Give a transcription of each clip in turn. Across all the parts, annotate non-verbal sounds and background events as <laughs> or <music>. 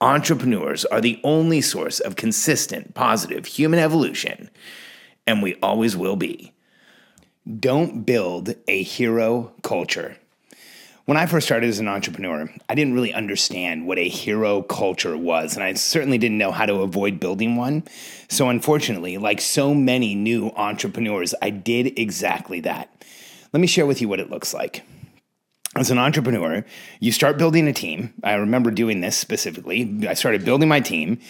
entrepreneurs are the only source of consistent, positive human evolution, and we always will be. Don't build a hero culture. When I first started as an entrepreneur, I didn't really understand what a hero culture was, and I certainly didn't know how to avoid building one. So, unfortunately, like so many new entrepreneurs, I did exactly that. Let me share with you what it looks like. As an entrepreneur, you start building a team. I remember doing this specifically. I started building my team,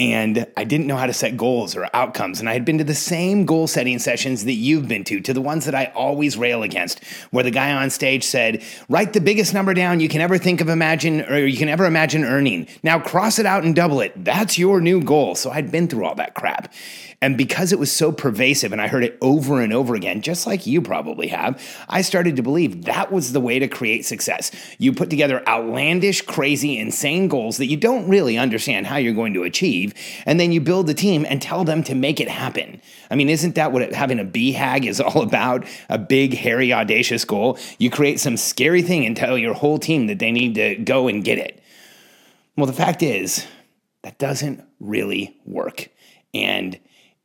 and I didn't know how to set goals or outcomes. And I had been to the same goal setting sessions that you've been to, to the ones that I always rail against, where the guy on stage said, Write the biggest number down you can ever think of imagine or you can ever imagine earning. Now cross it out and double it. That's your new goal. So I'd been through all that crap. And because it was so pervasive and I heard it over and over again, just like you probably have, I started to believe that was the way to create success. You put together outlandish, crazy, insane goals that you don't really understand how you're going to achieve, and then you build the team and tell them to make it happen. I mean, isn't that what having a BHAG is all about? A big, hairy, audacious goal. You create some scary thing and tell your whole team that they need to go and get it. Well, the fact is, that doesn't really work. And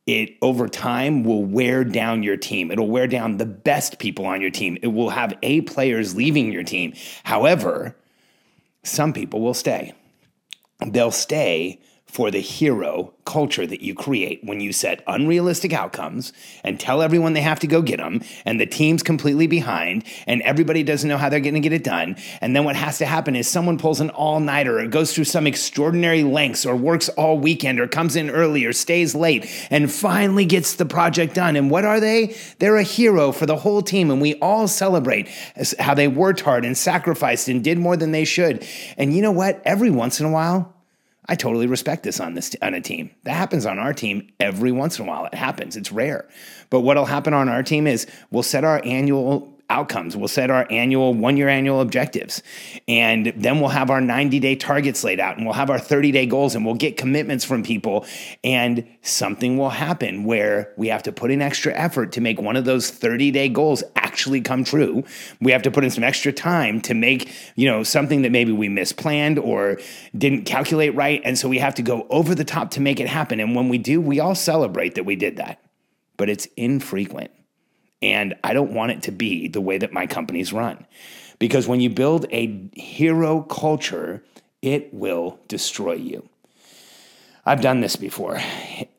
it over time will wear down your team. It'll wear down the best people on your team. It will have A players leaving your team. However, some people will stay. They'll stay for the hero culture that you create when you set unrealistic outcomes and tell everyone they have to go get them and the team's completely behind and everybody doesn't know how they're going to get it done. And then what has to happen is someone pulls an all-nighter or goes through some extraordinary lengths or works all weekend or comes in early or stays late and finally gets the project done. And what are they? They're a hero for the whole team and we all celebrate how they worked hard and sacrificed and did more than they should. And you know what? Every once in a while I totally respect this on this on a team. That happens on our team every once in a while. It happens. It's rare. But what'll happen on our team is we'll set our annual outcomes. We'll set our annual one year annual objectives. And then we'll have our 90 day targets laid out and we'll have our 30 day goals and we'll get commitments from people. And something will happen where we have to put in extra effort to make one of those 30 day goals actually come true. We have to put in some extra time to make, you know, something that maybe we misplanned or didn't calculate right. And so we have to go over the top to make it happen. And when we do, we all celebrate that we did that. But it's infrequent. And I don't want it to be the way that my companies run. Because when you build a hero culture, it will destroy you. I've done this before.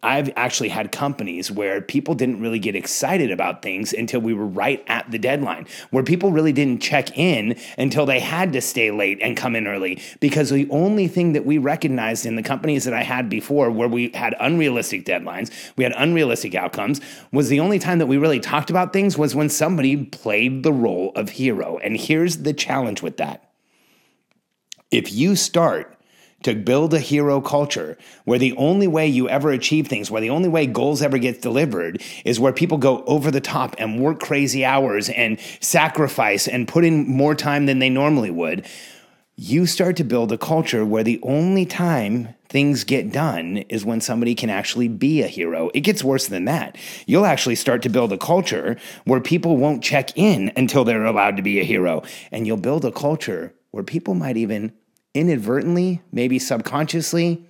I've actually had companies where people didn't really get excited about things until we were right at the deadline, where people really didn't check in until they had to stay late and come in early. Because the only thing that we recognized in the companies that I had before, where we had unrealistic deadlines, we had unrealistic outcomes, was the only time that we really talked about things was when somebody played the role of hero. And here's the challenge with that if you start to build a hero culture where the only way you ever achieve things, where the only way goals ever get delivered is where people go over the top and work crazy hours and sacrifice and put in more time than they normally would. You start to build a culture where the only time things get done is when somebody can actually be a hero. It gets worse than that. You'll actually start to build a culture where people won't check in until they're allowed to be a hero. And you'll build a culture where people might even inadvertently, maybe subconsciously,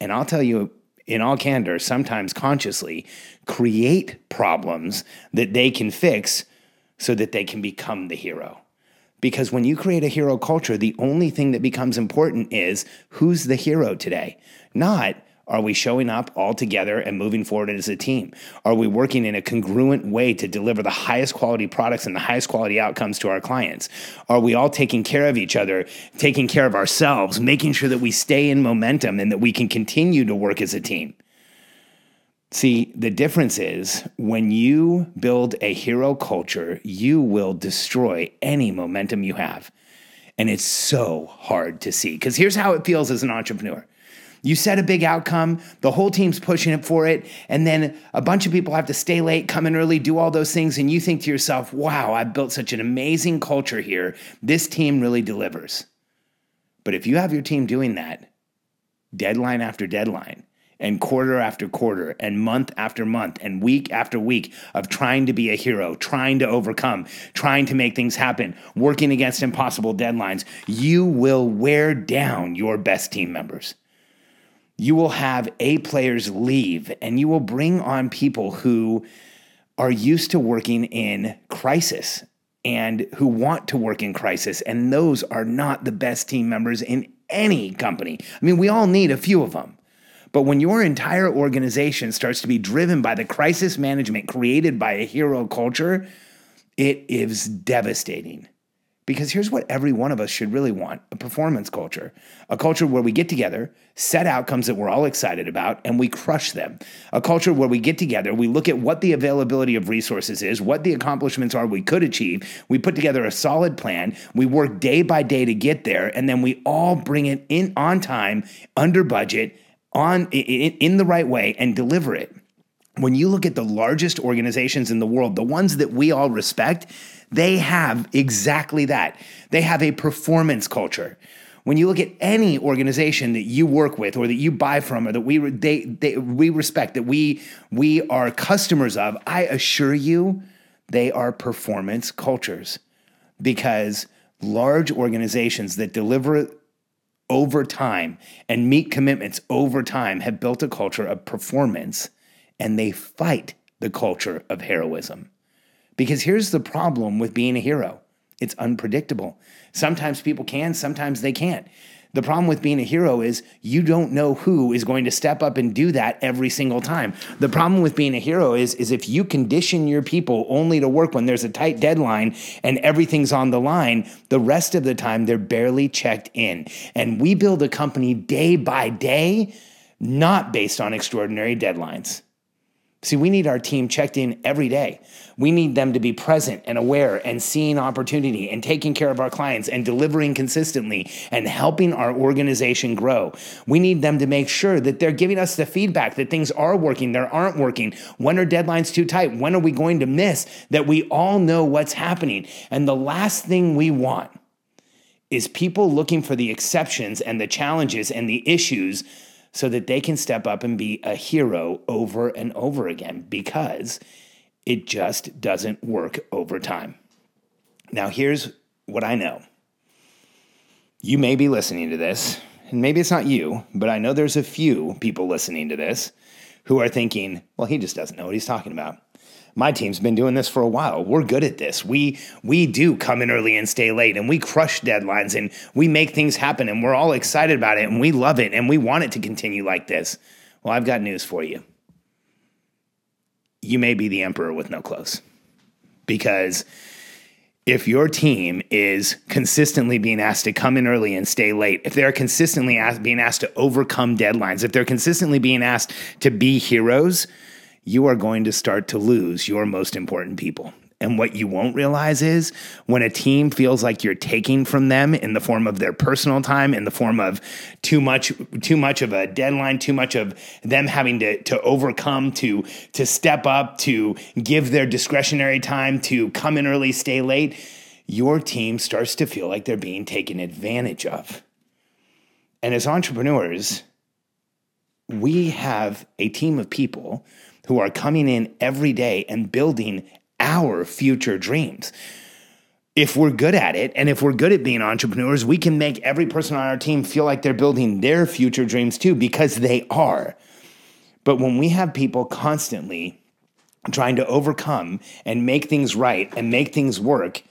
and I'll tell you in all candor, sometimes consciously, create problems that they can fix so that they can become the hero. Because when you create a hero culture, the only thing that becomes important is who's the hero today, not are we showing up all together and moving forward as a team? Are we working in a congruent way to deliver the highest quality products and the highest quality outcomes to our clients? Are we all taking care of each other, taking care of ourselves, making sure that we stay in momentum and that we can continue to work as a team? See, the difference is when you build a hero culture, you will destroy any momentum you have. And it's so hard to see because here's how it feels as an entrepreneur. You set a big outcome, the whole team's pushing it for it, and then a bunch of people have to stay late, come in early, do all those things, and you think to yourself, wow, I've built such an amazing culture here. This team really delivers. But if you have your team doing that, deadline after deadline, and quarter after quarter and month after month and week after week of trying to be a hero, trying to overcome, trying to make things happen, working against impossible deadlines, you will wear down your best team members. You will have A players leave and you will bring on people who are used to working in crisis and who want to work in crisis. And those are not the best team members in any company. I mean, we all need a few of them. But when your entire organization starts to be driven by the crisis management created by a hero culture, it is devastating. Because here's what every one of us should really want a performance culture. A culture where we get together, set outcomes that we're all excited about, and we crush them. A culture where we get together, we look at what the availability of resources is, what the accomplishments are we could achieve. We put together a solid plan, we work day by day to get there, and then we all bring it in on time, under budget, on in, in the right way and deliver it. When you look at the largest organizations in the world, the ones that we all respect, they have exactly that. They have a performance culture. When you look at any organization that you work with or that you buy from or that we they, they we respect that we we are customers of, I assure you they are performance cultures because large organizations that deliver over time and meet commitments over time have built a culture of performance and they fight the culture of heroism. Because here's the problem with being a hero it's unpredictable. Sometimes people can, sometimes they can't. The problem with being a hero is you don't know who is going to step up and do that every single time. The problem with being a hero is, is if you condition your people only to work when there's a tight deadline and everything's on the line, the rest of the time they're barely checked in. And we build a company day by day, not based on extraordinary deadlines. See, we need our team checked in every day. We need them to be present and aware and seeing opportunity and taking care of our clients and delivering consistently and helping our organization grow. We need them to make sure that they're giving us the feedback that things are working, they aren't working. When are deadlines too tight? When are we going to miss? That we all know what's happening. And the last thing we want is people looking for the exceptions and the challenges and the issues so that they can step up and be a hero over and over again because it just doesn't work over time. Now, here's what I know. You may be listening to this, and maybe it's not you, but I know there's a few people listening to this who are thinking, well, he just doesn't know what he's talking about my team's been doing this for a while. We're good at this. We we do come in early and stay late and we crush deadlines and we make things happen and we're all excited about it and we love it and we want it to continue like this. Well, I've got news for you. You may be the emperor with no clothes. Because if your team is consistently being asked to come in early and stay late, if they're consistently being asked to overcome deadlines, if they're consistently being asked to be heroes, you are going to start to lose your most important people. And what you won't realize is when a team feels like you're taking from them in the form of their personal time, in the form of too much, too much of a deadline, too much of them having to, to overcome, to, to step up, to give their discretionary time, to come in early, stay late, your team starts to feel like they're being taken advantage of. And as entrepreneurs, we have a team of people who are coming in every day and building our future dreams. If we're good at it, and if we're good at being entrepreneurs, we can make every person on our team feel like they're building their future dreams too, because they are. But when we have people constantly trying to overcome and make things right and make things work,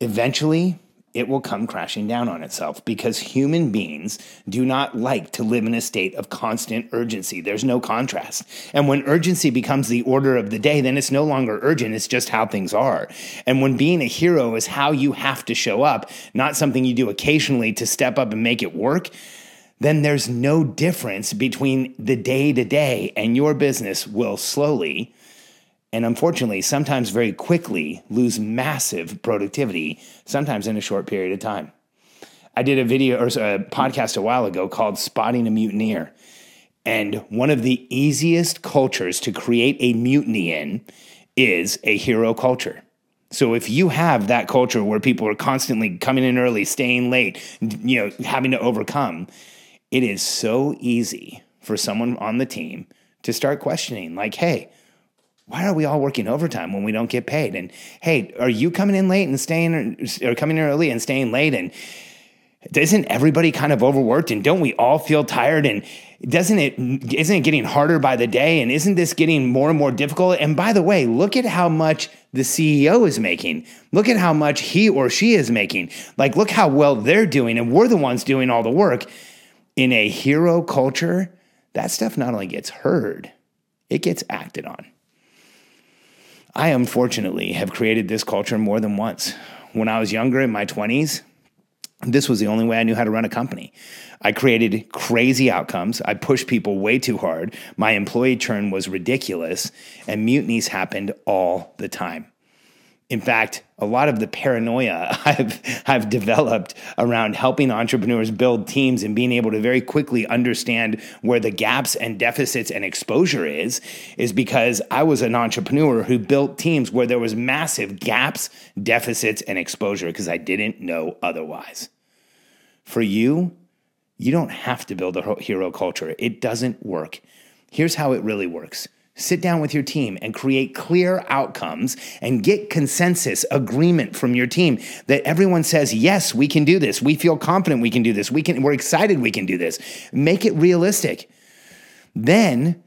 eventually it will come crashing down on itself because human beings do not like to live in a state of constant urgency. There's no contrast. And when urgency becomes the order of the day, then it's no longer urgent, it's just how things are. And when being a hero is how you have to show up, not something you do occasionally to step up and make it work, then there's no difference between the day to day, and your business will slowly and unfortunately, sometimes very quickly lose massive productivity, sometimes in a short period of time. I did a video or a podcast a while ago called Spotting a Mutineer. And one of the easiest cultures to create a mutiny in is a hero culture. So if you have that culture where people are constantly coming in early, staying late, you know, having to overcome, it is so easy for someone on the team to start questioning like, "Hey, why are we all working overtime when we don't get paid? And hey, are you coming in late and staying er, or coming in early and staying late? And isn't everybody kind of overworked? And don't we all feel tired? And doesn't it isn't it getting harder by the day? And isn't this getting more and more difficult? And by the way, look at how much the CEO is making. Look at how much he or she is making. Like, look how well they're doing, and we're the ones doing all the work. In a hero culture, that stuff not only gets heard, it gets acted on. I unfortunately have created this culture more than once. When I was younger in my 20s, this was the only way I knew how to run a company. I created crazy outcomes. I pushed people way too hard. My employee churn was ridiculous, and mutinies happened all the time. In fact, a lot of the paranoia <laughs> I've, I've developed around helping entrepreneurs build teams and being able to very quickly understand where the gaps and deficits and exposure is, is because I was an entrepreneur who built teams where there was massive gaps, deficits, and exposure because I didn't know otherwise. For you, you don't have to build a hero culture. It doesn't work. Here's how it really works sit down with your team and create clear outcomes and get consensus agreement from your team that everyone says yes we can do this. We feel confident we can do this. We can we're excited we can do this. Make it realistic. Then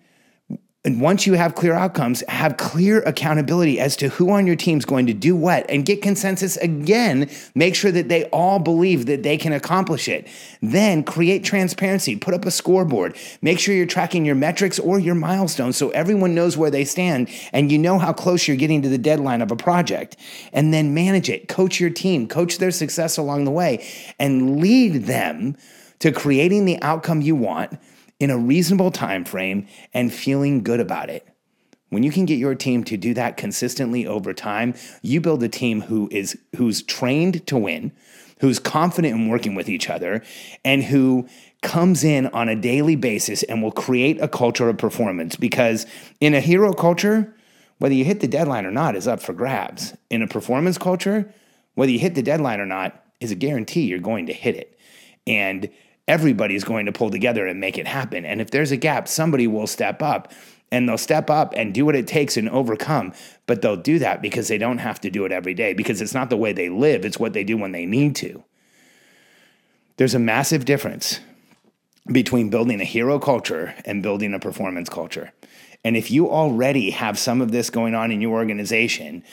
and once you have clear outcomes, have clear accountability as to who on your team is going to do what and get consensus again. Make sure that they all believe that they can accomplish it. Then create transparency, put up a scoreboard, make sure you're tracking your metrics or your milestones so everyone knows where they stand and you know how close you're getting to the deadline of a project. And then manage it, coach your team, coach their success along the way, and lead them to creating the outcome you want in a reasonable time frame and feeling good about it. When you can get your team to do that consistently over time, you build a team who is who's trained to win, who's confident in working with each other, and who comes in on a daily basis and will create a culture of performance because in a hero culture, whether you hit the deadline or not is up for grabs. In a performance culture, whether you hit the deadline or not is a guarantee you're going to hit it. And everybody's going to pull together and make it happen. And if there's a gap, somebody will step up and they'll step up and do what it takes and overcome. But they'll do that because they don't have to do it every day because it's not the way they live, it's what they do when they need to. There's a massive difference between building a hero culture and building a performance culture. And if you already have some of this going on in your organization,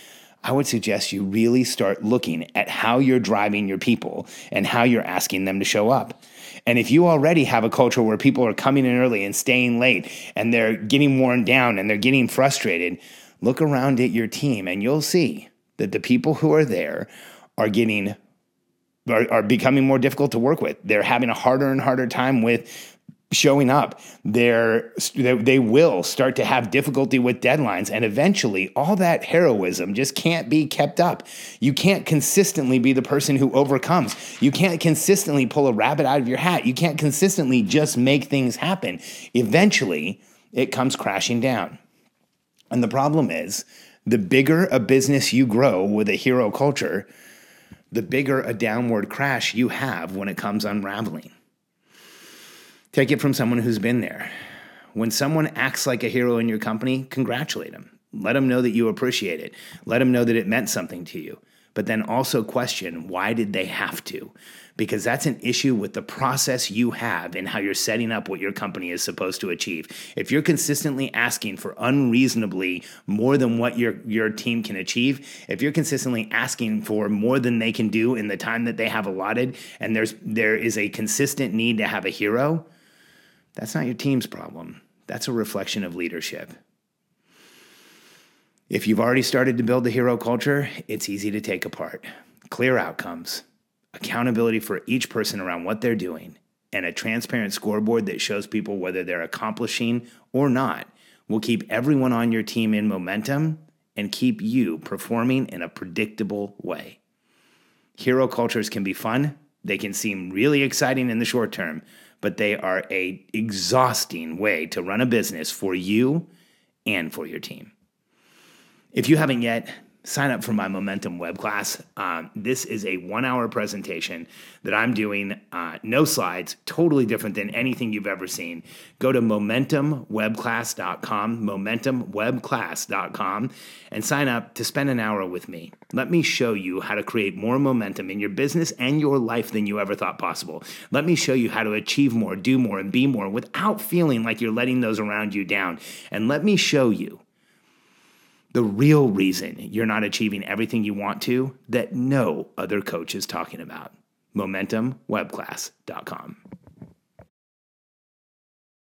I would suggest you really start looking at how you're driving your people and how you're asking them to show up. And if you already have a culture where people are coming in early and staying late and they're getting worn down and they're getting frustrated, look around at your team and you'll see that the people who are there are getting are, are becoming more difficult to work with. They're having a harder and harder time with showing up. They're, they will start to have difficulty with deadlines. And eventually, all that heroism just can't be kept up. You can't consistently be the person who overcomes. You can't consistently pull a rabbit out of your hat. You can't consistently just make things happen. Eventually, it comes crashing down. And the problem is, the bigger a business you grow with a hero culture, the bigger a downward crash you have when it comes unraveling. Take it from someone who's been there. When someone acts like a hero in your company, congratulate them. Let them know that you appreciate it. Let them know that it meant something to you. but then also question why did they have to? Because that's an issue with the process you have and how you're setting up what your company is supposed to achieve. If you're consistently asking for unreasonably more than what your, your team can achieve, if you're consistently asking for more than they can do in the time that they have allotted, and there's there is a consistent need to have a hero, that's not your team's problem. That's a reflection of leadership. If you've already started to build the hero culture, it's easy to take apart. Clear outcomes, accountability for each person around what they're doing, and a transparent scoreboard that shows people whether they're accomplishing or not will keep everyone on your team in momentum and keep you performing in a predictable way. Hero cultures can be fun, they can seem really exciting in the short term, but they are a exhausting way to run a business for you and for your team. If you haven't yet, sign up for my Momentum web class. Um, this is a one hour presentation that I'm doing, uh, no slides, totally different than anything you've ever seen. Go to momentumwebclass.com, momentumwebclass.com, and sign up to spend an hour with me. Let me show you how to create more momentum in your business and your life than you ever thought possible. Let me show you how to achieve more, do more, and be more without feeling like you're letting those around you down. And let me show you the real reason you're not achieving everything you want to that no other coach is talking about. MomentumWebClass.com.